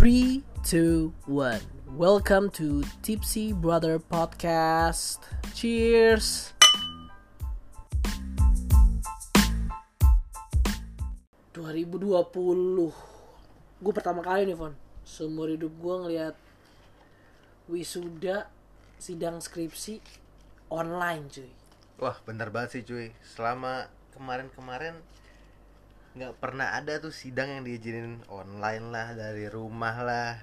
Three, two, one. Welcome to Tipsy Brother Podcast. Cheers. Puluh. Gue pertama kali nih, Fon. Seumur hidup gue ngeliat wisuda sidang skripsi online, cuy. Wah bener banget sih cuy Selama kemarin-kemarin nggak pernah ada tuh sidang yang diizinin online lah Dari rumah lah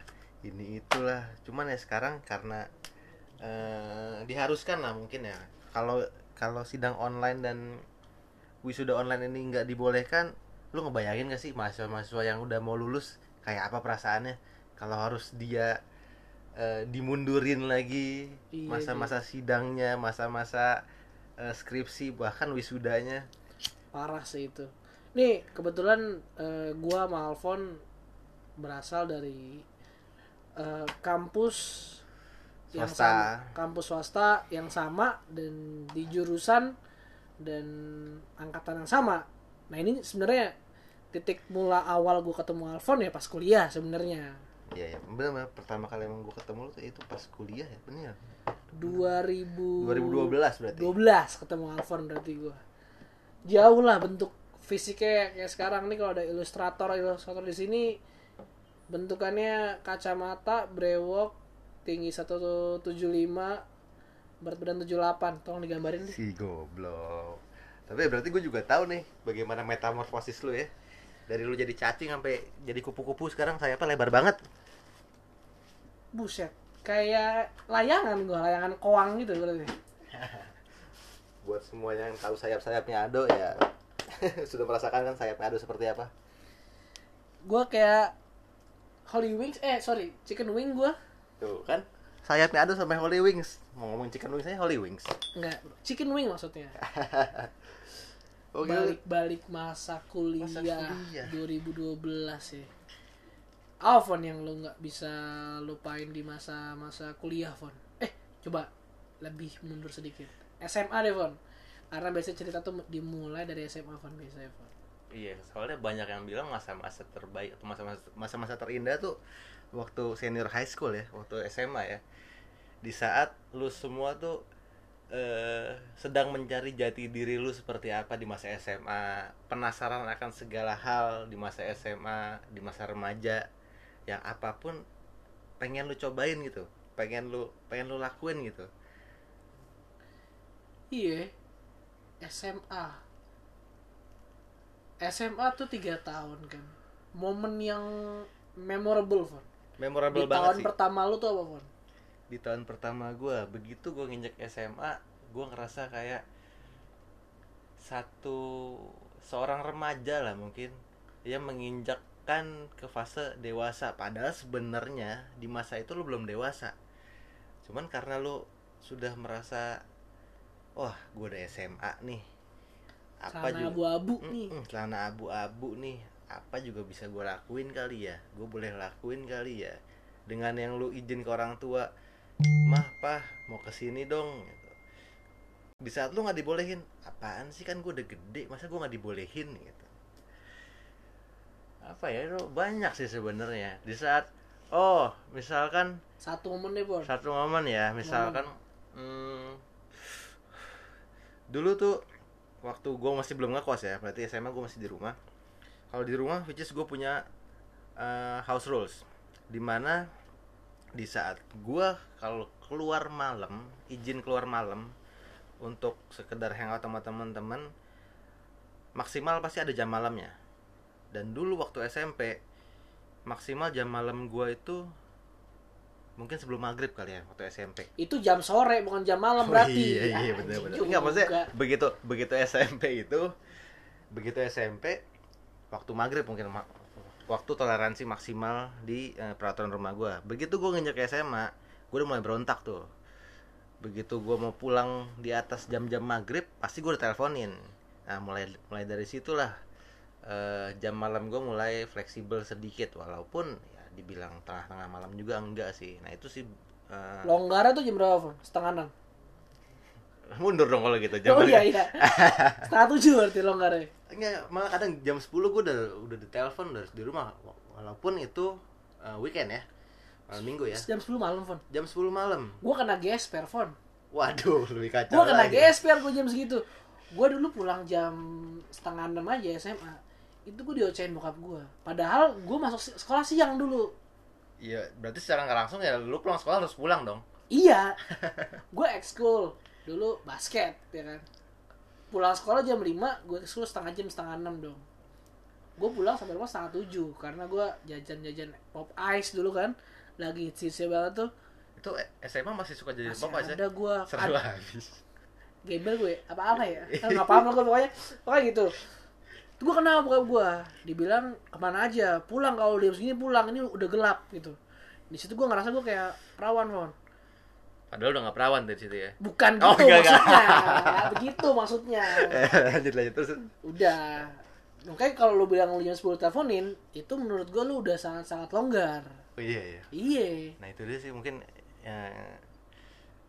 Ini itulah. Cuman ya sekarang karena eh, Diharuskan lah mungkin ya. Kalau kalau sidang online dan Wisuda online ini nggak dibolehkan Lu ngebayangin gak sih mahasiswa-mahasiswa yang udah mau lulus Kayak apa perasaannya? Kalau harus dia eh, dimundurin lagi Iya, Masa-masa sidangnya Masa-masa eh, skripsi bahkan wisudanya. Parah sih itu nih kebetulan eh, gua sama Alfon berasal dari eh, kampus yang Swasta. sama kampus swasta yang sama dan di jurusan dan angkatan yang sama nah ini sebenarnya titik mula awal gua ketemu Alfon ya pas kuliah sebenarnya Iya ya, bener, bener. pertama kali emang gue ketemu lu tuh itu pas kuliah ya, bener. 2000 2012 berarti. 12 ketemu Alfon berarti gua jauh lah bentuk fisiknya kayak sekarang nih kalau ada ilustrator ilustrator di sini bentukannya kacamata brewok tinggi 175 berat badan 78 tolong digambarin deh Si goblok. Tapi berarti gue juga tahu nih bagaimana metamorfosis lu ya. Dari lu jadi cacing sampai jadi kupu-kupu sekarang sayapnya lebar banget. buset kayak layangan gua layangan koang gitu berarti Buat semuanya yang tahu sayap-sayapnya Ado ya sudah merasakan kan sayapnya Ado seperti apa? gua kayak Holy Wings eh sorry Chicken Wing gua Tuh kan sayapnya Ado sampai Holy Wings. Mau ngomong chicken wings aja Holy Wings. enggak Chicken Wing maksudnya Oh gitu. balik-balik masa kuliah, Masa kuliah. 2012 ya. Apa Fon yang lu nggak bisa lupain di masa-masa kuliah, Fon? Eh, coba lebih mundur sedikit. SMA deh, Fon. Karena biasanya cerita tuh dimulai dari SMA, Fon biasanya, Fon. Iya, soalnya banyak yang bilang masa-masa terbaik atau masa-masa masa-masa terindah tuh waktu senior high school ya, waktu SMA ya. Di saat lu semua tuh eh, sedang mencari jati diri lu seperti apa di masa SMA, penasaran akan segala hal di masa SMA, di masa remaja, yang apa pun pengen lu cobain gitu, pengen lu pengen lu lakuin gitu. Iya. SMA. SMA tuh tiga tahun kan. Momen yang memorable, Fon. Memorable Di banget tahun sih. pertama lu tuh apa, Fon? di tahun pertama gue begitu gue nginjek SMA gue ngerasa kayak satu seorang remaja lah mungkin yang menginjakkan ke fase dewasa padahal sebenarnya di masa itu lu belum dewasa cuman karena lu sudah merasa wah gue udah SMA nih. Apa Celana juga abu-abu nih. Celana abu-abu nih. Apa juga bisa gue lakuin kali ya? Gue boleh lakuin kali ya? Dengan yang lu izin ke orang tua mah pah mau ke sini dong gitu. di saat lu nggak dibolehin apaan sih? Kan gue udah gede masa gue nggak dibolehin? gitu. Apa ya itu banyak sih sebenarnya. Di saat oh misalkan Satu momen deh, Fon. satu momen ya misalkan hmm, dulu tuh waktu gue masih belum ngekos ya berarti SMA gue masih di rumah. Kalau di rumah which gue punya uh, house rules. Di mana di saat gue kalau keluar malam izin keluar malam untuk sekedar hangout sama teman-teman maksimal pasti ada jam malamnya. Dan dulu waktu SMP maksimal jam malam gue itu mungkin sebelum maghrib kali ya waktu SMP Itu jam sore bukan jam malam Oh, berarti. iya iya Anjing benar benar. Enggak maksudnya begitu begitu SMP itu begitu SMP waktu maghrib mungkin ma- waktu toleransi maksimal di eh, peraturan rumah gua. Begitu gua nginjak SMA, gua udah mulai berontak tuh. Begitu gua mau pulang di atas jam-jam maghrib, pasti gua udah teleponin. Nah mulai mulai dari situlah eh, jam malam gua mulai fleksibel sedikit walaupun dibilang tengah-tengah malam juga enggak sih. Nah itu sih eh, Longgarnya tuh jam berapa? Setengah enam. mundur dong kalau gitu Oh jam iya iya. Setengah tujuh berarti longgarnya. Enggak, malah kadang jam 10 gue udah udah ditelepon udah di rumah walaupun itu eh, weekend ya malam minggu ya jam 10 malam Fon jam 10 malam gue kena GSPR Fon waduh lebih kacau gue kena. GSPR gue jam segitu gue dulu pulang jam setengah enam aja SMA itu gue diocehin bokap gue padahal gue masuk sekolah siang dulu. Iya berarti secara nggak langsung ya lu pulang sekolah harus pulang dong. Iya. Gue ekskul. Dulu basket ya kan. Pulang sekolah jam 5 gue ekskul setengah jam setengah enam dong. Gue pulang sampai rumah setengah tujuh karena gue jajan-jajan pop ice dulu kan. Lagi hits-hitsnya banget tuh. Itu SMA masih suka masih pop aja ada gue seru habis. Gembel gue apa apa ya? Nggak paham lah gue pokoknya. Pokoknya gitu Tuh gue kenal bokap gue dibilang ke mana aja? Pulang kalau dia segini pulang. Ini udah gelap gitu. Di situ gue ngerasa gue kayak perawan Fon padahal udah nggak perawan dari situ ya? Bukan Oh, gitu enggak, enggak. maksudnya. Begitu maksudnya. Lanjut lanjut terus. Udah. Makanya kalau lu bilang lu jam 10 teleponin itu menurut gue lu udah sangat sangat longgar. Oh iya iya. Iya. Nah itu dia sih. Mungkin ya,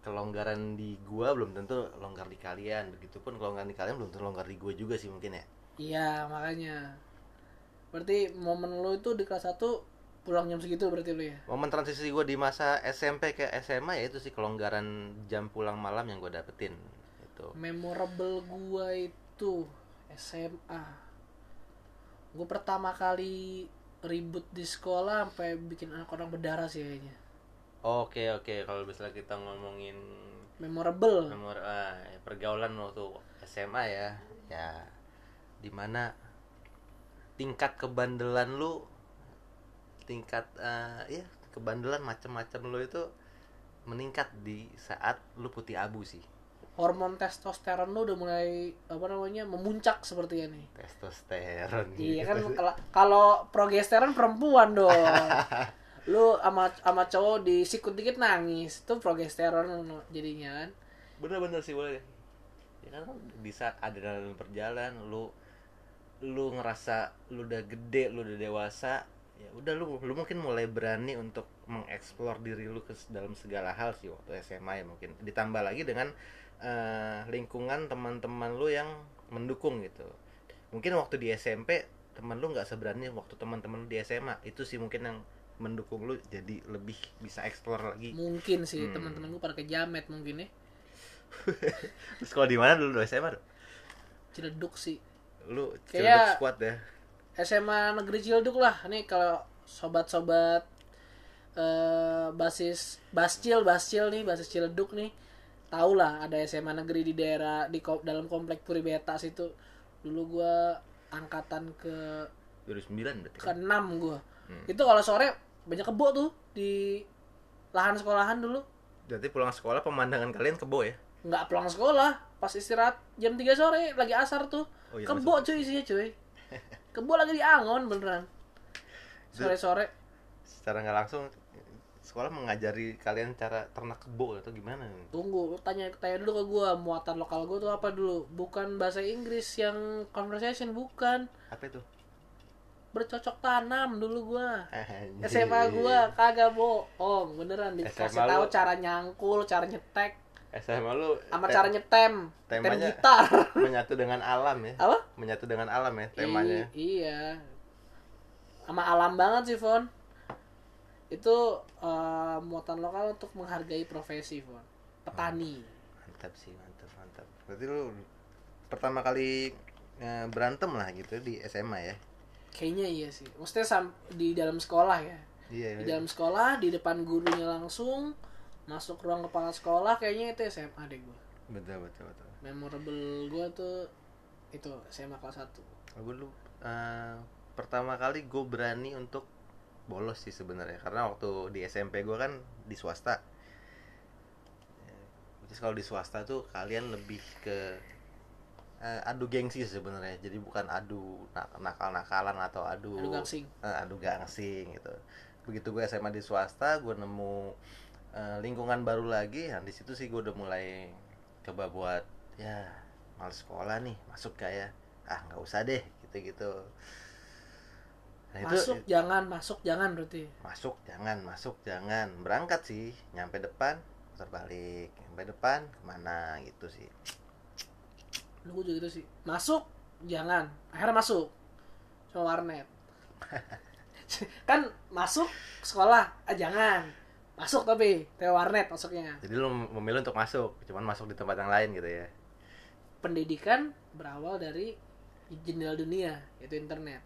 kelonggaran di gua belum tentu longgar di kalian. Begitupun kelonggaran di kalian belum tentu longgar di gua juga sih mungkin ya iya makanya. Berarti momen lu itu di kelas 1 pulang jam segitu berarti lu ya? Momen transisi gua di masa SMP ke SMA ya itu sih kelonggaran jam pulang malam yang gua dapetin itu memorable gua itu SMA gua pertama kali ribut di sekolah sampai bikin anak orang berdarah sih kayaknya. Oke oke. Kalau misalnya kita ngomongin memorable. Nomor ah, pergaulan waktu SMA ya ya di mana tingkat kebandelan lu tingkat eh, ya kebandelan macam-macam lu itu meningkat di saat lu putih abu sih hormon testosteron lu udah mulai apa namanya memuncak seperti ini testosteron Iya kan gitu. kalau- kalau progesteron perempuan dong. Lu sama sama cowok disikut dikit nangis, itu progesteron jadinya kan. bener-bener sih boleh ya kan di saat adrenalin berjalan lu lu ngerasa lu udah gede lu udah dewasa ya udah lu lu mungkin mulai berani untuk mengeksplor diri lu ke dalam segala hal sih waktu SMA ya mungkin ditambah lagi dengan eh, lingkungan teman-teman lu yang mendukung gitu mungkin waktu di SMP teman lu nggak seberani waktu teman-teman lu di SMA itu sih mungkin yang mendukung lu jadi lebih bisa eksplor lagi Mungkin sih Hmm. teman-teman gue pada kejamet mungkin ya. terus kalau di mana dulu SMA Dok? Ciledug sih. Lu Ciledug squad ya SMA Negeri Ciledug lah. Nih kalau sobat-sobat eh basis Bascil, Bascil nih, basis Ciledug nih. Tahu lah ada SMA negeri di daerah di dalam komplek Puri Beta situ. Dulu gua angkatan ke 2009 berarti ke kan? enam gue Hmm. itu kalau sore banyak kebo tuh di lahan sekolahan dulu Berarti pulang sekolah pemandangan kalian kebo ya? nggak pulang sekolah pas istirahat jam 3 sore lagi asar tuh Oh iya, kebo cuy isinya cuy. Kebo lagi di angon beneran. Sore sore Secara nggak langsung sekolah mengajari kalian cara ternak kebo atau gimana? tunggu lu tanya tanya dulu ke gue muatan lokal gue tuh apa dulu? Bukan bahasa Inggris yang conversation bukan. Apa itu? bercocok tanam dulu gue Anjir. SMA gua kagak bohong beneran. Dikasih SMA tahu lu- cara nyangkul cara nyetek SMA lu sama te- cara nyetem tem temanya- gitar menyatu dengan alam ya? apa Menyatu dengan alam ya temanya. I- iya sama alam banget sih Fon itu eh, muatan lokal untuk menghargai profesi Fon petani Mantap sih, mantap, mantap. Berarti lu pertama kali eh, berantem lah gitu di SMA ya? kayaknya iya sih maksudnya sam- di dalam sekolah ya Iya. di dalam sekolah di depan gurunya langsung masuk ruang kepala sekolah kayaknya itu SMA deh gua. Betul, betul, betul. memorable gua tuh itu SMA kelas 1 gue dulu eh, pertama kali gue berani untuk bolos sih sebenarnya karena waktu di SMP gue kan di swasta. Jadi kalau di swasta tuh kalian lebih ke eh, adu gengsi sebenarnya. Jadi bukan adu nak- nakal-nakalan atau adu Adu gangsing. eh, adu gangsing gitu. Begitu gue SMA di swasta gue nemu eh, lingkungan baru lagi nah di situ sih gue udah mulai coba buat ya males sekolah nih masuk gak ya? Ah nggak usah deh gitu gitu nah, masuk jangan masuk jangan berarti. Masuk jangan masuk jangan. Berangkat sih nyampe depan putar balik. Nyampe depan ke mana gitu sih. Lu juga gitu sih. Masuk jangan. Akhirnya masuk. Cuma warnet. Kan masuk sekolah. Ah, jangan masuk tapi ke warnet masuknya. Jadi lu memilih untuk masuk cuman masuk di tempat yang lain gitu ya. Pendidikan berawal dari jendela dunia yaitu internet.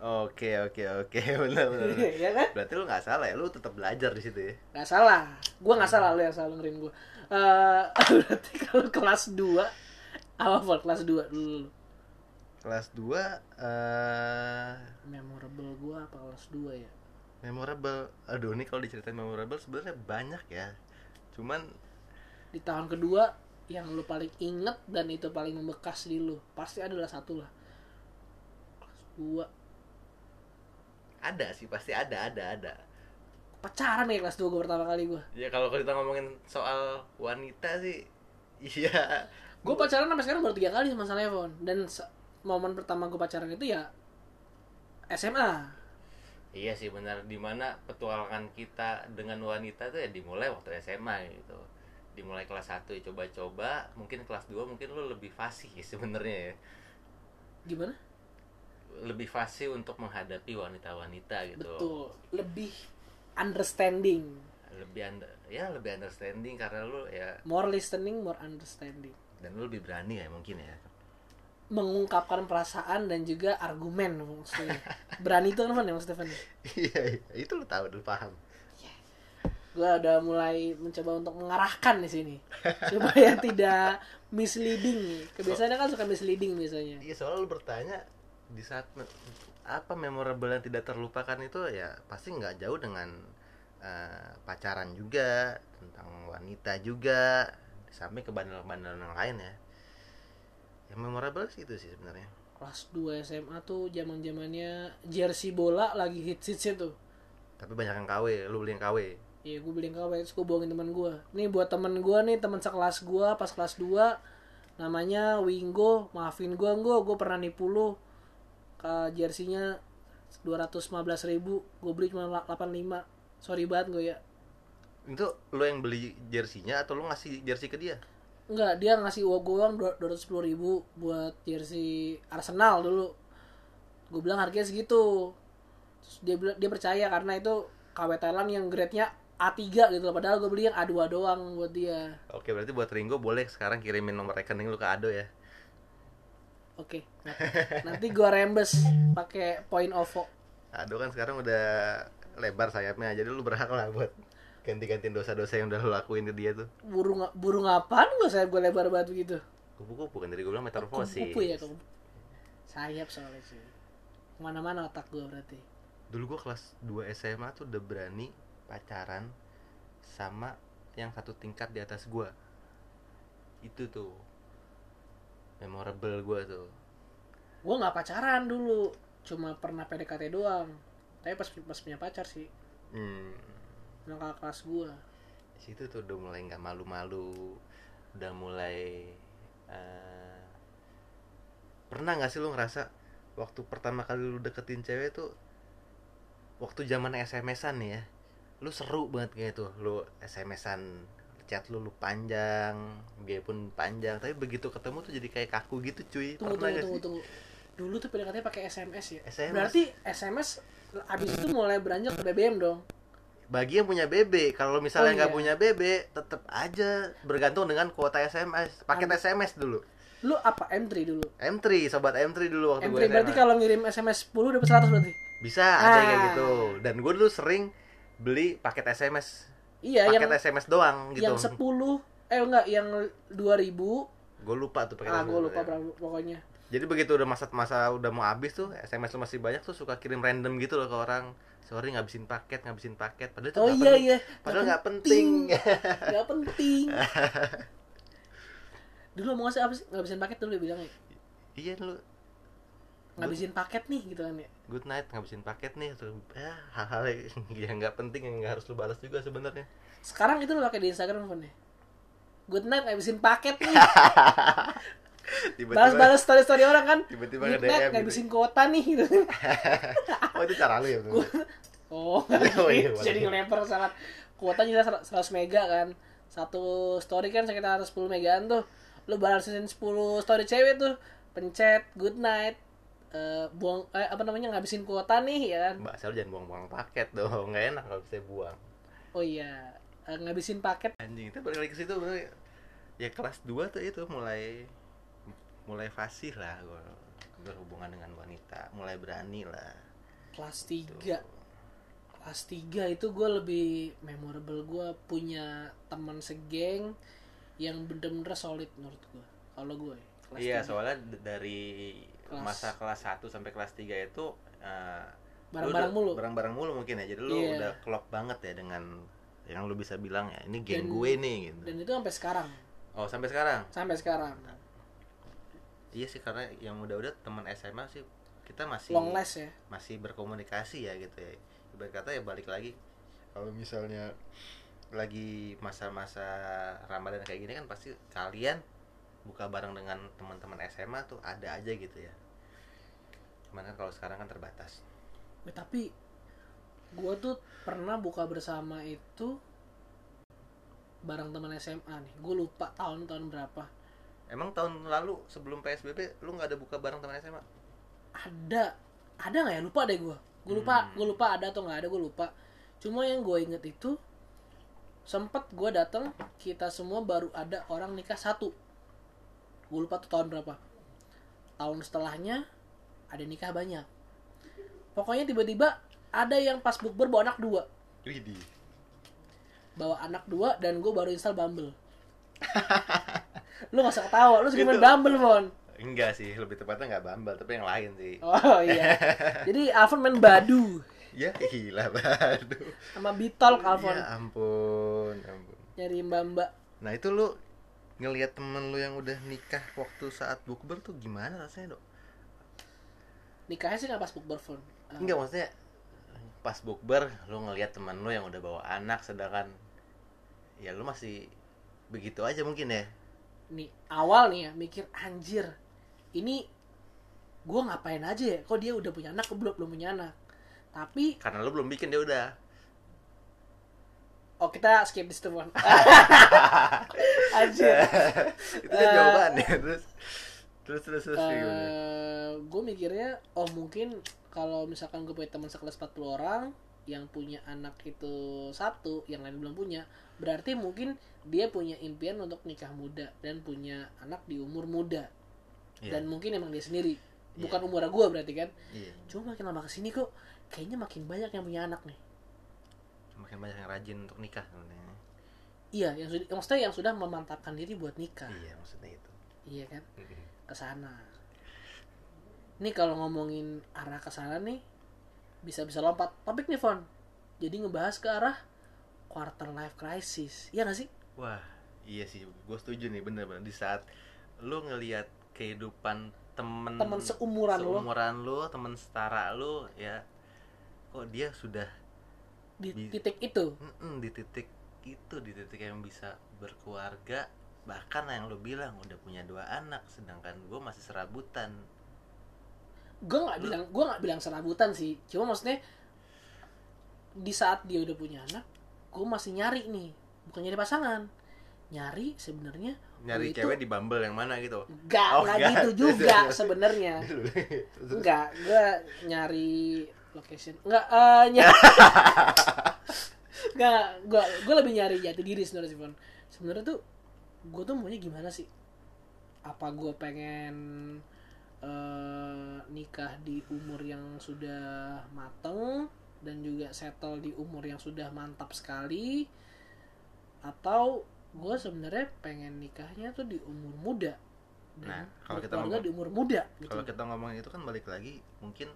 Oke oke oke benar benar ya kan? Berarti lu nggak salah ya lu tetap belajar di situ ya? Nggak salah. Gua nggak salah lu yang salah dengerin gua. Eh, berarti kalau kelas 2 apa Vol? kelas 2 dulu kelas 2 eh memorable gua apa kelas 2 ya memorable. Aduh ini kalau diceritain memorable sebenarnya banyak ya. Cuman di tahun kedua yang lu paling inget dan itu paling membekas di lu pasti adalah satu lah. Kelas 2 ada sih pasti ada ada ada. Pacaran nih kelas 2 gue pertama kali gue ya kalau kita ngomongin soal wanita sih iya. Gue pacaran sampai sekarang baru tiga kali sama Salevon dan momen pertama gue pacaran itu ya SMA iya sih benar. Di mana petualangan kita dengan wanita tuh ya dimulai waktu SMA gitu. Dimulai kelas 1 ya coba-coba. Mungkin kelas 2 mungkin lu lebih fasih ya sebenarnya ya. Gimana? Lebih fasih untuk menghadapi wanita-wanita gitu. Betul. Lebih understanding. Lebih under, ya lebih understanding karena lu ya more listening more understanding. Dan lu lebih berani ya mungkin ya mengungkapkan perasaan dan juga argumen maksudnya. Berani itu kan ya maksudnya Van? iya iya. itu lu tahu lu paham. Gue udah mulai mencoba untuk mengarahkan di sini. Supaya tidak misleading. Kebiasaannya kan suka misleading biasanya. Iya soalnya lu bertanya di saat apa memorable yang tidak terlupakan itu ya pasti nggak jauh dengan eh, pacaran juga tentang wanita juga di samping kebandelan-kebandelan yang lain ya yang memorable sih itu sih sebenarnya. Kelas 2 SMA tuh zaman zamannya jersey bola lagi hits hitsnya tuh tapi banyak yang KW lu beli yang KW Iya gue beli yang KW terus gue bohongin teman gue Nih buat temen gue nih teman sekelas gue pas kelas 2 Namanya Wingo Maafin gue gue gue pernah nipu lu. Ke jersinya 215 ribu gue beli cuma 85 sorry banget gue ya. Itu lu yang beli jersinya atau lu ngasih jersey ke dia Enggak dia ngasih uang gue uang 210 ribu buat jersey Arsenal dulu. Gue bilang harganya segitu. Terus dia dia percaya karena itu KW Thailand yang grade-nya A3 gitu loh. Padahal gue beli yang A2 doang buat dia. Oke berarti buat Ringo boleh sekarang kirimin nomor rekening lu ke Ado ya? Oke. Nanti gua rembes pakai point OVO. Ado kan sekarang udah lebar sayapnya jadi lu berhak lah buat ganti-gantiin dosa-dosa yang udah lu lakuin ke dia tuh Burung burung apaan gua saya gua lebar banget begitu. kupu-kupu kan tadi gue bilang metamorfosis Kupu-kupu ya kupu. Sayap soalnya sih. Mana-mana otak gua berarti. dulu gue kelas 2 SMA tuh udah berani pacaran sama yang satu tingkat di atas gue itu tuh memorable gue tuh Gua nggak pacaran dulu, cuma pernah PDKT doang. Tapi pas pas punya pacar sih, hmm, yang kakak kelas gua. di situ tuh udah mulai nggak malu-malu udah mulai eh, pernah nggak sih lu ngerasa waktu pertama kali lu deketin cewek tuh waktu zaman SMS-an ya lu seru banget kayak tuh lu SMS-an chat lu lu panjang dia pun panjang tapi begitu ketemu tuh jadi kayak kaku gitu cuy Tunggu pernah tunggu tunggu sih? tunggu. Dulu tuh PDKT pakai SMS ya. SMS. Berarti SMS abis itu mulai beranjak ke BBM dong. Bagi yang punya BB kalau misalnya Oh, nggak iya. punya BB tetap aja bergantung dengan kuota SMS paket SMS dulu Lu apa M3 dulu? M3 sobat M3 dulu waktu M3 gue berarti kalau ngirim SMS 10 dapat 100 berarti. bisa ada yang kayak Ah. gitu dan gue dulu sering beli paket SMS Iya, paket yang SMS doang gitu yang 10 eh enggak yang 2000 gue lupa tuh paket ah gue lupa ya. berapa pokoknya jadi begitu udah masa masa udah mau habis tuh SMS lu masih banyak tuh suka kirim random gitu loh ke orang. Sorry ngabisin paket ngabisin paket. Padahal itu oh iya pen- iya. Padahal nggak penting. nggak penting. Dulu mau ngasih apa sih? Ngabisin paket dulu dia bilangnya. Iya lu. Ngabisin paket nih gitu kan ya? Good night ngabisin paket nih. Atau ya hal-hal yang nggak penting yang nggak harus lu balas juga sebenarnya. Sekarang itu lo pakai di Instagram phone nya good night ngabisin paket nih tiba-tiba balas-balas story story orang kan tiba-tiba good nge-DM night gitu. ngabisin kuota nih gitu. Oh itu cara lu ya Bro? oh Oh, iya, jadi ngelempar sangat. Kuota jelas 100 mega kan. Satu story kan sekitar 10 megaan tuh. Lu balasin 10 story cewek tuh. Pencet good night. Eh, buang eh, apa namanya ngabisin kuota nih ya kan. Bahasa lu jangan buang-buang paket dong. Nggak enak kalau bisa buang. Oh iya. Eh, ngabisin paket. Anjing itu balik lagi ke situ bener ya kelas 2 tuh itu mulai mulai fasih lah gua berhubungan dengan wanita mulai berani lah. Kelas Tuh. 3 kelas 3 itu gue lebih memorable. Gue punya teman segeng yang bener-bener solid menurut gue kalau gue kelas iya 3. soalnya dari Kelas- masa kelas 1 sampai kelas 3 itu eh, lu bareng-bareng udah- mulu? bareng-bareng mulu mungkin ya. Jadi lu Iya. udah klop banget ya dengan yang lu bisa bilang ya ini geng Dan- gue nih gitu. dan itu sampai sekarang? Oh sampai sekarang? Sampai sekarang iya sih karena yang udah-udah teman SMA sih kita masih long last ya. masih berkomunikasi ya gitu ya. Ibarat kata ya balik lagi kalau misalnya lagi masa-masa Ramadan kayak gini kan pasti kalian buka bareng dengan teman-teman SMA tuh ada aja gitu ya. Cuman kan kalau sekarang kan terbatas. Eh, tapi gue tuh pernah buka bersama itu bareng teman SMA nih. Gue lupa tahun tahun berapa emang tahun lalu sebelum PSBB lu nggak ada buka bareng teman SMA ada. Ada nggak ya? Lupa deh gue gue lupa Hmm. gue lupa ada atau nggak ada gue lupa. Cuma yang gue inget itu sempet gue datang kita semua baru ada orang nikah satu. Gue lupa tuh tahun berapa. Tahun setelahnya ada nikah banyak. Pokoknya tiba-tiba ada yang pas bukber bawa anak dua. Widih. Bawa anak dua dan gue baru install Bumble lu gak usah ketawa lu juga main Itu- Bumble mon. Enggak sih lebih tepatnya nggak Bumble tapi yang lain sih. Oh iya. Jadi Alvin main Badu. Ya gila baduh sama Bitol Alvin ya ampun ampun. Nyari mbak mbak. Nah itu lu ngelihat temen lu yang udah nikah waktu saat bukber tuh gimana rasanya dok? nikahnya sih nggak pas bukber phone Eh, Enggak maksudnya pas bukber lu ngelihat temen lu yang udah bawa anak sedangkan ya lu masih begitu aja mungkin ya nih awal nih ya mikir anjir ini gue ngapain aja ya? Kok dia udah punya anak gue belum belum punya anak. Tapi karena lu belum bikin dia udah. Oh kita skip di situ Bon. anjir. Itu kan Eh, jawabannya terus. Terus terus terus gimana? gue mikirnya oh mungkin kalau misalkan gue punya teman sekelas 40 orang yang punya anak itu satu yang lain belum punya berarti mungkin dia punya impian untuk nikah muda dan punya anak di umur muda Iya. dan mungkin emang dia sendiri Iya. bukan umur gue berarti kan Iya. cuma makin lama ke sini kok kayaknya makin banyak yang punya anak nih makin banyak yang rajin untuk nikah sebenarnya. iya yang sudah maksudnya yang sudah memantapkan diri buat nikah Iya maksudnya itu. iya kan ke sana nih kalau ngomongin arah ke sana nih bisa bisa lompat. Topik nih Fon. Jadi ngebahas ke arah quarter life crisis. Iya gak sih? Wah, iya sih, gue setuju nih bener-bener di saat lu ngelihat kehidupan temen teman seumuran lo seumuran lu, temen setara lu, ya kok dia sudah di di- titik itu? Mm-mm, di titik itu, di titik yang bisa berkeluarga, bahkan yang lu bilang udah punya dua anak, sedangkan gue masih serabutan. Gue nggak bilang gue nggak bilang serabutan sih cuma maksudnya di saat dia udah punya anak gue masih nyari nih bukan nyari pasangan nyari sebenarnya Nyari itu- cewek di Bumble yang mana gitu. Enggak, Oh, enggak. gitu juga sebenarnya. Enggak, gue nyari location. Enggak, eh nyari. Enggak, gue gue lebih nyari jati diri sebenarnya sih. Sebenarnya tuh gue tuh maunya gimana sih? Apa gue pengen eh nikah di umur yang sudah mateng dan juga settle di umur yang sudah mantap sekali. Atau gue sebenarnya pengen nikahnya tuh di umur muda. Nah, kalau kita ngomong- di umur muda gitu. Kalau kita ngomongin itu kan balik lagi mungkin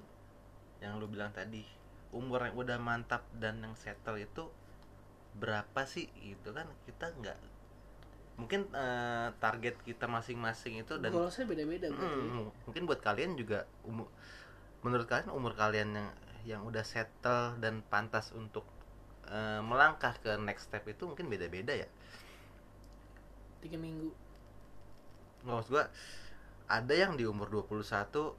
yang lu bilang tadi umur yang udah mantap dan yang settle itu berapa sih? Gitu kan kita nggak mungkin eh, target kita masing-masing itu dan kalau saya beda-beda gue Mm, mungkin buat kalian juga umur menurut kalian umur kalian yang yang udah settle dan pantas untuk eh, melangkah ke next step itu mungkin beda-beda ya? Tiga minggu. Nggak maksud gua ada yang di umur 21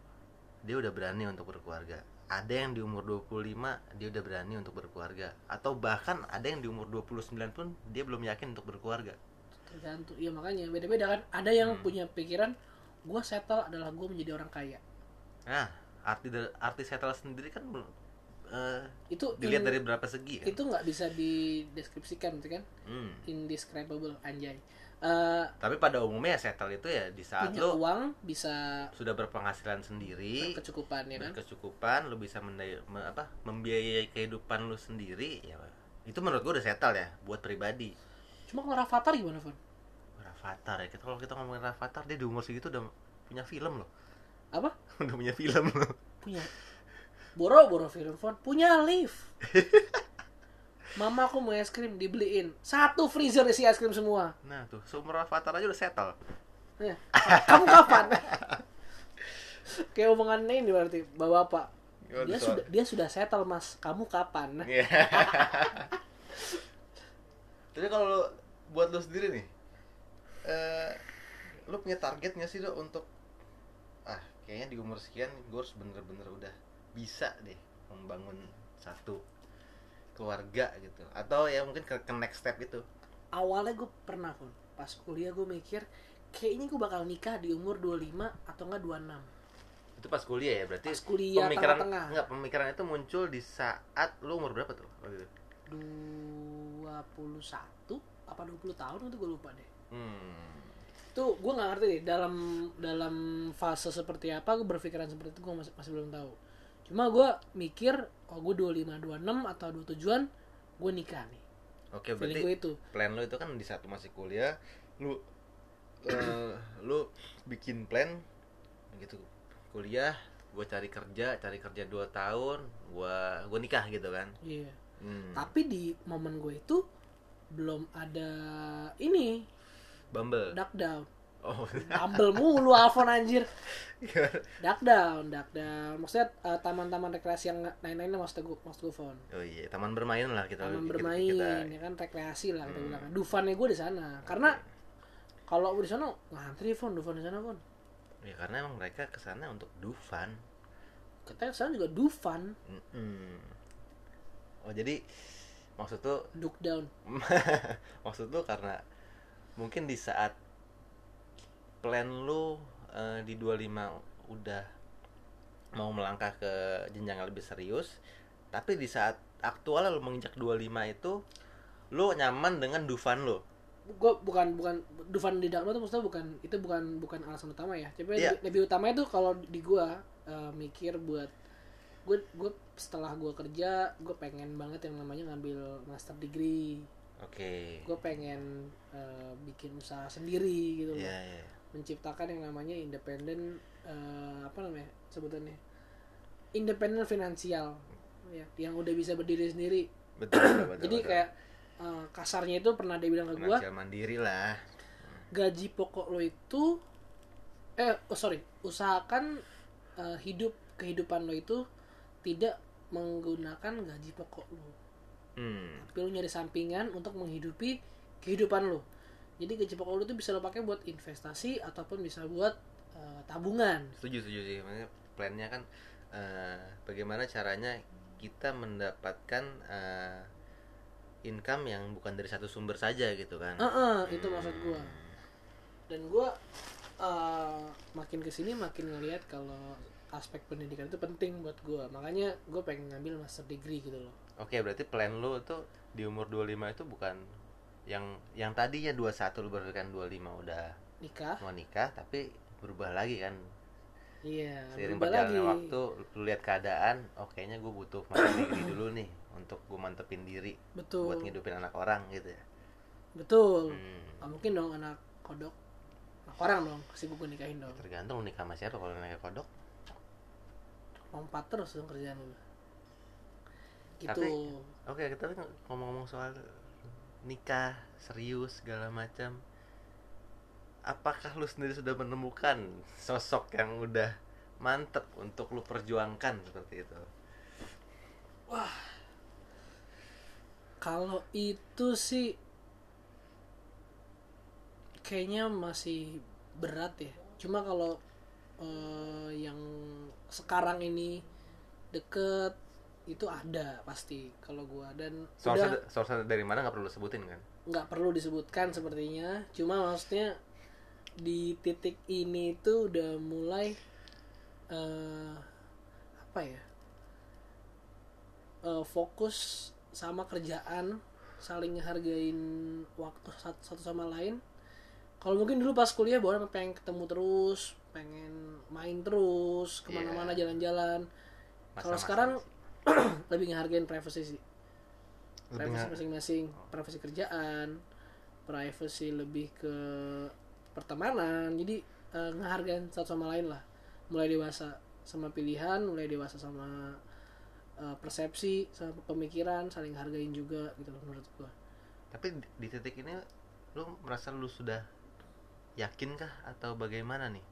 dia udah berani untuk berkeluarga. Ada yang di umur 25 dia udah berani untuk berkeluarga. Atau bahkan ada yang di umur 29 pun dia belum yakin untuk berkeluarga tergantung. Iya makanya beda-beda kan. Ada yang Hmm. punya pikiran gue settle adalah gue menjadi orang kaya. Nah arti arti settle sendiri kan eh, itu dilihat in- dari berapa segi kan itu nggak bisa dideskripsikan gitu kan? Hmm. indescribable anjay. Eh, tapi pada umumnya ya settle itu ya di saat punya lo uang bisa sudah berpenghasilan sendiri kecukupan ya kan? berkecukupan lo bisa mendaya, me- apa membiayai kehidupan lo sendiri ya itu menurut gue udah settle ya buat pribadi. Cuma kalau Rafathar gimana Fon? Rafathar ya kita kalau kita ngomongin Rafathar dia di umur segitu udah punya film loh apa udah punya film loh punya boro-boro film Fon punya lift Mama aku mau es krim dibeliin satu freezer isi es krim semua. nah tuh seumur Rafathar aja udah settle Ya. Kamu kapan? Kayak omongannya ini berarti bapak bapak. Gimana Dia sudah dia sudah settle mas. Kamu kapan? Iya. Tapi kalau buat lu sendiri nih, eh lu punya target nggak sih lo untuk ah kayaknya di umur sekian gue harus bener-bener udah bisa deh membangun satu keluarga gitu atau ya mungkin ke, ke next step itu Awalnya gue pernah pun pas kuliah gue mikir kayaknya gue bakal nikah di umur 25 atau enggak 26. itu pas kuliah ya berarti Pas kuliah pemikiran tengah-tengah. enggak pemikiran itu muncul di saat lu umur berapa tuh waktu itu 21 apa 20 tahun itu gue lupa deh. Hmm Itu gue nggak ngerti deh dalam dalam fase seperti apa gue berpikiran seperti itu gue masih, masih belum tahu. Cuma gue mikir oh gue 25 26 atau 27-an gue nikah nih. oke berarti gue itu. plan lu itu kan di satu masih kuliah lu eh, lu bikin plan gitu kuliah gue cari kerja cari kerja 2 tahun gua gua nikah gitu kan Iya. hmm. Tapi di momen gue itu belum ada ini Bumble duck down. oh Bumble mulu Alfon anjir. Duck down, duck down. Maksudnya eh, taman-taman rekreasi yang lain-lain lah maksud gue, maksud gue Fon. oh iya taman bermain lah kita Taman kita- bermain, kita- ya kan rekreasi lah kita Hmm. bilang. Dufannya gue di sana. Karena kalau gue di sana ngantri Fon, Dufan di sana Fon. ya karena emang mereka ke sana untuk do fun Kita sekarang juga Dufan, oh jadi maksud tuh duck down. maksud lu karena mungkin di saat plan lu eh, di 25 udah mau melangkah ke jenjang yang lebih serius tapi di saat aktual lu menginjak 25 itu lu nyaman dengan dufan lu gue bukan bukan Dufan di Dakno tuh maksudnya bukan itu bukan bukan alasan utama ya. Tapi Iya. lebih utama itu kalau di gue eh, mikir buat gue gue setelah gue kerja gue pengen banget yang namanya ngambil master degree oke. Gue pengen eh, bikin usaha sendiri gitu loh. Iya, iya. menciptakan yang namanya independen eh, apa namanya sebutannya? Independen finansial ya yang udah bisa berdiri sendiri. Betul betul, betul jadi betul. kayak eh, kasarnya itu pernah dia bilang ke gue mandiri lah. gaji pokok lo itu eh oh sorry usahakan eh, hidup kehidupan lo itu tidak menggunakan gaji pokok lo hmm. Tapi lo nyari sampingan untuk menghidupi kehidupan lo jadi gaji pokok lo itu bisa lo pakai buat investasi ataupun bisa buat eh, tabungan. Setuju setuju sih. Maksudnya plannya kan eh, bagaimana caranya kita mendapatkan eh, income yang bukan dari satu sumber saja gitu kan? Heeh, itu maksud gua. Dan gua eh, makin ke sini makin ngelihat kalau aspek pendidikan itu penting buat gua. Makanya gua pengen ngambil master degree gitu loh oke berarti plan lu tuh di umur 25 itu bukan yang yang tadinya 21 lu berpikir 25 udah nikah. mau nikah tapi berubah lagi kan? Iya seiring berubah berjalannya lagi. waktu lu lihat keadaan oh kayaknya gue butuh master degree dulu nih untuk gue mantepin diri betul. buat ngidupin anak orang gitu ya? Betul. Hmm. Nggak mungkin dong anak kodok anak orang dong pasti gue nikahin dong. Tergantung lu nikah sama siapa kalau nikah kodok. Lompat terus dong kerjaan lu gitu Tapi- Oke, kita kan ngomong-ngomong soal nikah serius segala macam. Apakah lu sendiri sudah menemukan sosok yang udah mantep untuk lu perjuangkan seperti itu? kalau itu sih kayaknya masih berat ya cuma kalau eh, yang sekarang ini deket itu ada pasti kalau gua dan Source udah source dari mana nggak perlu lu sebutin kan? nggak perlu disebutkan sepertinya cuma maksudnya di titik ini tuh udah mulai eh apa ya eh, fokus sama kerjaan saling ngehargain waktu satu, satu sama lain kalau mungkin dulu pas kuliah boleh pengen ketemu terus pengen main terus ke mana-mana Iya. jalan-jalan kalau sekarang. lebih ngehargain privacy sih. Privacy masing-masing privacy kerjaan privacy lebih ke pertemanan. Jadi eh, ngehargain satu sama lain lah. Mulai dewasa sama pilihan mulai dewasa sama eh, persepsi sama pemikiran saling hargain juga gitu loh menurut gua. Tapi di, di titik ini lu merasa lu sudah yakinkah atau bagaimana nih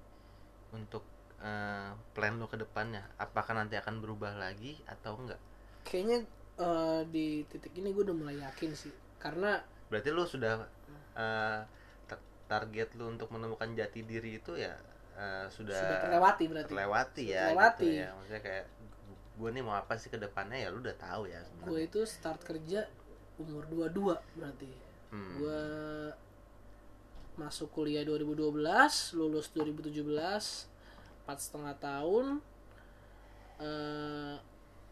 untuk eh, plan lu ke depannya? Apakah nanti akan berubah lagi atau enggak? Kayaknya eh, di titik ini gue udah mulai yakin sih. Karena berarti lu sudah ta- target lu untuk menemukan jati diri itu ya eh, sudah sudah terlewati berarti. terlewati ya Terlewati. gitu ya. Maksudnya kayak gue nih mau apa sih ke depannya? Ya lu udah tahu ya gue itu start kerja umur 22 berarti. Hmm. gue masuk kuliah 2012 lulus 2017 empat setengah tahun eh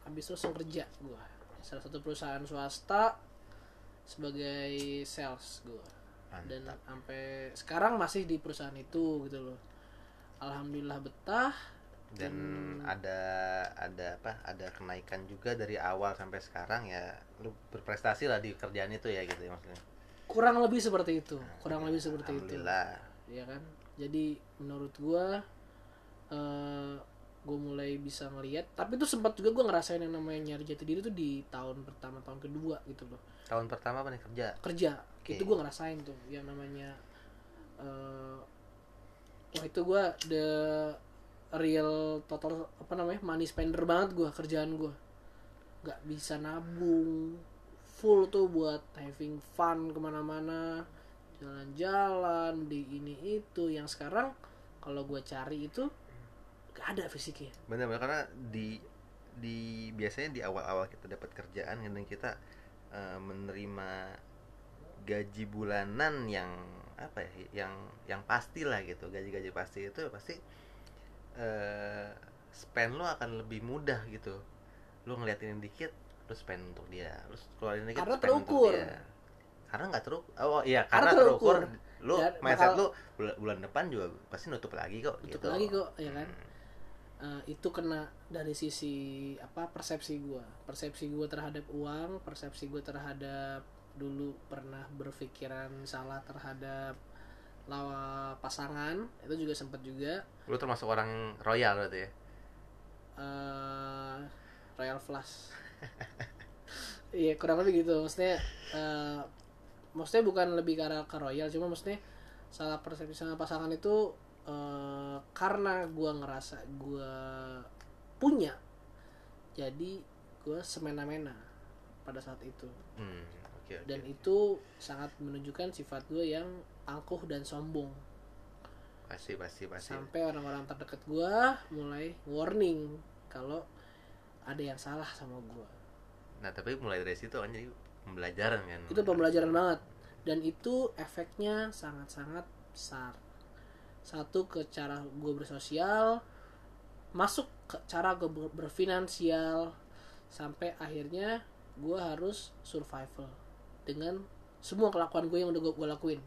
habis itu langsung kerja gue salah satu perusahaan swasta sebagai sales gue dan sampai sekarang masih di perusahaan itu gitu loh. Alhamdulillah betah. Dan Hmm. ada ada apa ada kenaikan juga dari awal sampai sekarang ya. Lu berprestasi lah di kerjaan itu ya gitu ya maksudnya. Kurang lebih seperti itu kurang lebih seperti itu. Alhamdulillah. Ya kan? Jadi menurut gua eh gue mulai bisa ngelihat tapi itu sempat juga gue ngerasain yang namanya nyari jati diri tuh di tahun pertama tahun kedua gitu loh. Tahun pertama apa nih? Kerja? Kerja. Oke. itu gue ngerasain tuh yang namanya eh wah itu gue the real total apa namanya money spender banget gue kerjaan gue nggak bisa nabung. Full tuh buat having fun ke mana-mana. Jalan-jalan di ini itu. Yang sekarang kalau gue cari itu gak ada fisiknya benar-benar karena di di biasanya di awal-awal kita dapat kerjaan dan kita eh, menerima gaji bulanan yang apa ya yang yang pasti lah gitu gaji-gaji pasti itu pasti eh spend lo akan lebih mudah gitu lo ngeliatin dikit lo spend untuk dia lo keluarin dikit Karena terukur. dia karena nggak terukur oh iya Karena karena, terukur, terukur. lo mindset lo bulan, bulan depan juga pasti nutup lagi kok Nutup gitu lagi kok, ya kan? Hmm. Eh, itu kena dari sisi apa persepsi gue persepsi gue terhadap uang persepsi gue terhadap dulu pernah berpikiran salah terhadap lawa pasangan itu juga sempat juga. Lu termasuk orang royal berarti ya? eh Royal Flush. Iya kurang lebih gitu. Maksudnya eh, maksudnya bukan lebih ke arah ke royal cuma maksudnya salah persepsi sama pasangan itu eh, karena gua ngerasa gua punya jadi gua semena-mena pada saat itu Hmm, oke oke. dan itu sangat menunjukkan sifat gue yang angkuh dan sombong Pasti pasti pasti. sampai orang-orang terdekat gua mulai warning kalau ada yang salah sama gua Nah, tapi mulai dari situ kan jadi pembelajaran kan. itu pembelajaran banget dan itu efeknya sangat-sangat besar satu ke cara gue bersosial. Masuk ke cara gue ber- berfinansial. Sampai akhirnya gue harus survival dengan semua kelakuan gue yang udah gue lakuin.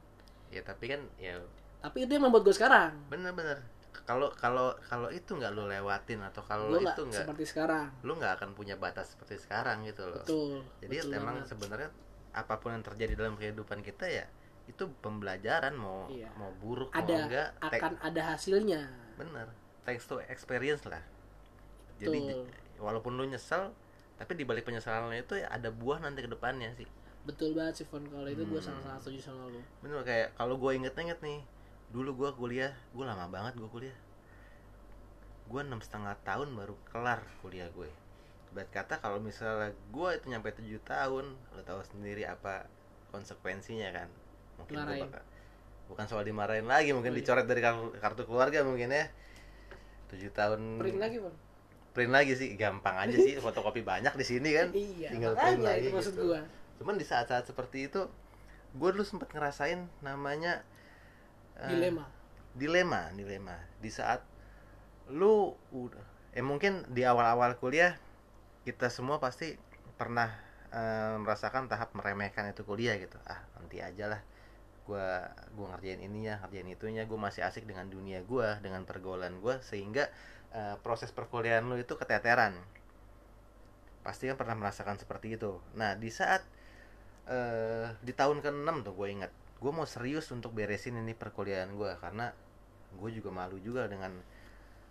Ya, tapi kan ya tapi itu yang membuat gue sekarang. Bener-bener. Kalau kalau kalau itu nggak lu lewatin atau kalau itu nggak seperti sekarang. lu nggak akan punya batas seperti sekarang gitu loh. betul Jadi betul emang sebenarnya apa pun yang terjadi dalam kehidupan kita ya itu pembelajaran mau Iya. mau buruk mau ada enggak take- akan ada hasilnya. Bener thanks to experience lah. Jadi Betul. j- walaupun lu nyesel tapi di balik penyesalan itu ada buah nanti ke depannya sih. Betul banget sih Fon. Kalau itu gue Hmm. sangat-sangat setuju sama lu. Bener kayak kalau gue inget-inget nih dulu gue kuliah gue lama banget gue kuliah. Gue enam setengah tahun baru kelar kuliah gue Berarti kata kalau misalnya gue itu nyampe tujuh tahun lo tahu sendiri apa konsekuensinya kan mungkin gue bakal bukan soal dimarahin lagi mungkin Oh, iya. dicoret dari kartu, kartu keluarga mungkin ya. Tujuh tahun print lagi Fon print lagi sih gampang aja sih fotokopi banyak di sini kan. Iya tinggal print lagi itu maksud gitu. gue cuman di saat-saat seperti itu gue dulu sempet ngerasain namanya eh, dilema. Dilema dilema. Di saat lu udah eh mungkin di awal-awal kuliah kita semua pasti pernah eh, merasakan tahap meremehkan itu kuliah gitu. Ah nanti aja lah gua gua ngerjain ininya ngerjain itunya gue masih asik dengan dunia gua dengan pergaulan gua sehingga eh, proses perkuliahan lu itu keteteran pasti kan pernah merasakan seperti itu nah di saat eh di tahun ke-6 tuh gue ingat gue mau serius untuk beresin ini perkuliahan gue karena gue juga malu juga dengan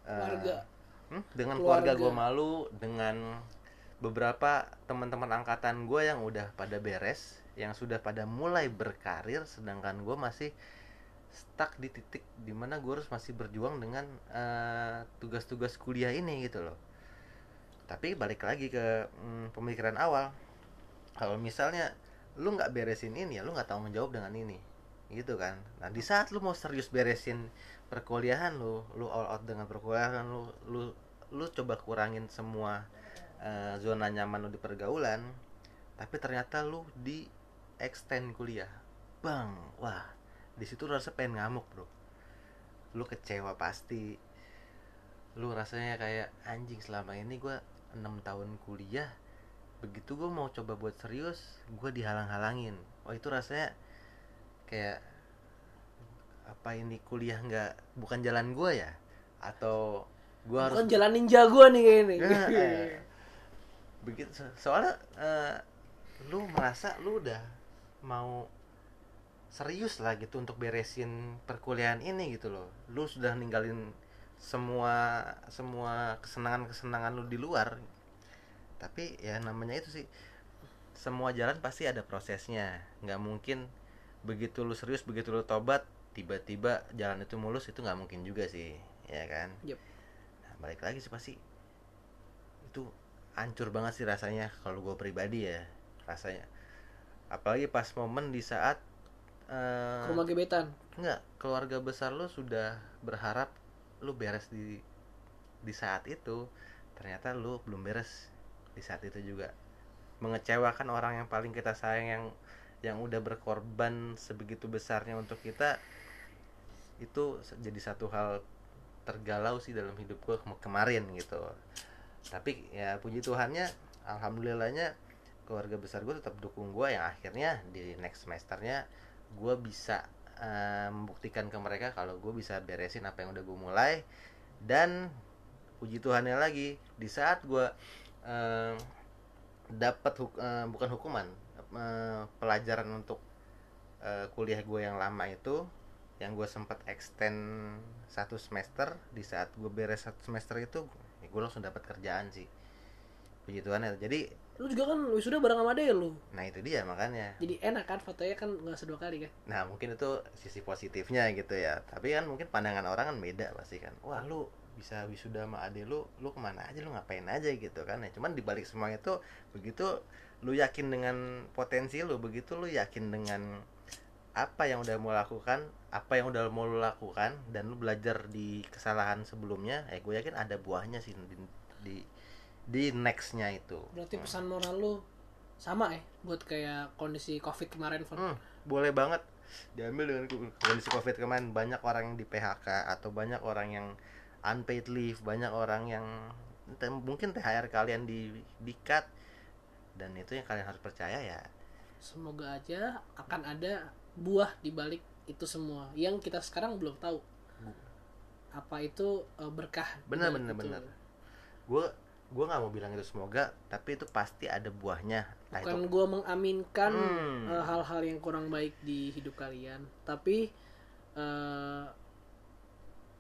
Keluarga. hmm, dengan keluarga, Keluarga. gue malu dengan beberapa teman-teman angkatan gue yang udah pada beres yang sudah pada mulai berkarir sedangkan gue masih stuck di titik di mana gue harus masih berjuang dengan eh, tugas-tugas kuliah ini gitu loh. Tapi balik lagi ke mm, pemikiran awal. Kalau misalnya lu nggak beresin ini ya lu nggak tanggung jawab dengan ini gitu kan. Nah di saat lu mau serius beresin perkuliahan lu lu all out dengan perkuliahan lu lu lu coba kurangin semua eh, zona nyaman lu di pergaulan tapi ternyata lu di extend kuliah. Bang wah di situ rasa pengen ngamuk bro. Lu kecewa pasti. Lu rasanya kayak anjing selama ini gua enam tahun kuliah begitu gue mau coba buat serius gue dihalang-halangin. Oh itu rasanya kayak apa ini kuliah nggak bukan jalan gue ya? Atau gue harus Bukan jalan ninja gua nih kayaknya. Nah, eh, begitu so- soalnya eh, lu merasa lu udah mau serius lah gitu untuk beresin perkuliahan ini gitu loh. Lu sudah ninggalin semua semua kesenangan kesenangan lu di luar. Tapi ya namanya itu sih semua jalan pasti ada prosesnya. Nggak mungkin begitu lu serius begitu lu tobat tiba-tiba jalan itu mulus itu nggak mungkin juga sih ya kan? Yup. nah, balik lagi sih pasti itu hancur banget sih rasanya kalau gue pribadi ya. Rasanya apalagi pas momen di saat Ke rumah gebetan. Enggak, keluarga besar lu sudah berharap lu beres di di saat itu. Ternyata lu belum beres di saat itu juga. Mengecewakan orang yang paling kita sayang yang yang udah berkorban sebegitu besarnya untuk kita itu jadi satu hal tergalau sih dalam hidup gue kemarin gitu. Tapi ya puji Tuhannya alhamdulillahnya keluarga besar gue tetap dukung gue yang akhirnya di next semesternya gue bisa eh, membuktikan ke mereka kalau gue bisa beresin apa yang udah gue mulai. Dan puji Tuhannya lagi di saat gue eh, dapat huk- eh, bukan hukuman eh, pelajaran untuk eh, kuliah gue yang lama itu yang gue sempat extend satu semester di saat gue beres satu semester itu ya gue langsung dapat kerjaan sih. Puji Tuhannya. Jadi Lu juga kan wisuda bareng sama ade lu. nah itu dia makanya Jadi enak kan fotonya kan nggak sedua kali kan. Nah mungkin itu sisi positifnya gitu ya Tapi kan mungkin pandangan orang kan beda pasti kan Wah lu bisa wisuda sama ade lu Lu ke mana aja lu ngapain aja gitu kan ya Cuman dibalik semua itu Begitu lu yakin dengan potensi lu Begitu lu yakin dengan apa yang udah mau lakukan Apa yang udah mau lu lakukan Dan lu belajar di kesalahan sebelumnya Eh gue yakin ada buahnya sih di, di, di nextnya itu Berarti pesan moral lu sama ya buat kayak kondisi covid kemarin Fon. Hmm, boleh banget diambil dengan kondisi covid kemarin banyak orang yang di PHK atau banyak orang yang unpaid leave banyak orang yang mungkin THR kalian di di cut dan itu yang kalian harus percaya ya Semoga aja akan ada buah di balik itu semua yang kita sekarang belum tahu. Apa itu eh, berkah? bener itu. bener gue gue nggak mau bilang itu semoga tapi itu pasti ada buahnya nah Bukan itu gua mengaminkan Hmm. eh, hal-hal yang kurang baik di hidup kalian, tapi eh,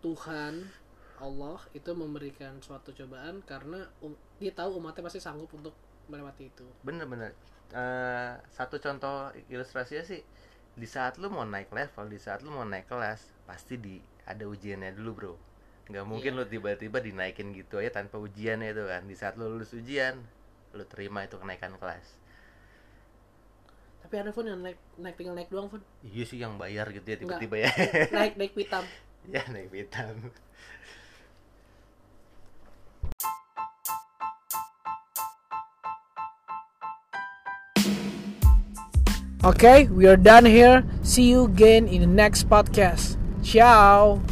Tuhan Allah itu memberikan suatu cobaan karena um- dia tahu umatnya pasti sanggup untuk melewati itu. bener bener Eh, satu contoh ilustrasinya sih di saat lu mau naik level di saat lu mau naik kelas pasti di ada ujiannya dulu bro nggak mungkin Iya. lu tiba-tiba dinaikin gitu aja tanpa ujiannya itu kan di saat lu lulus ujian lu terima itu kenaikan kelas Tapi ada pun yang naik naik tinggal naik doang pun iya sih yang bayar gitu ya tiba-tiba ya naik naik pitam. ya naik hitam Okay, we are done here. See you again in the next podcast. Ciao.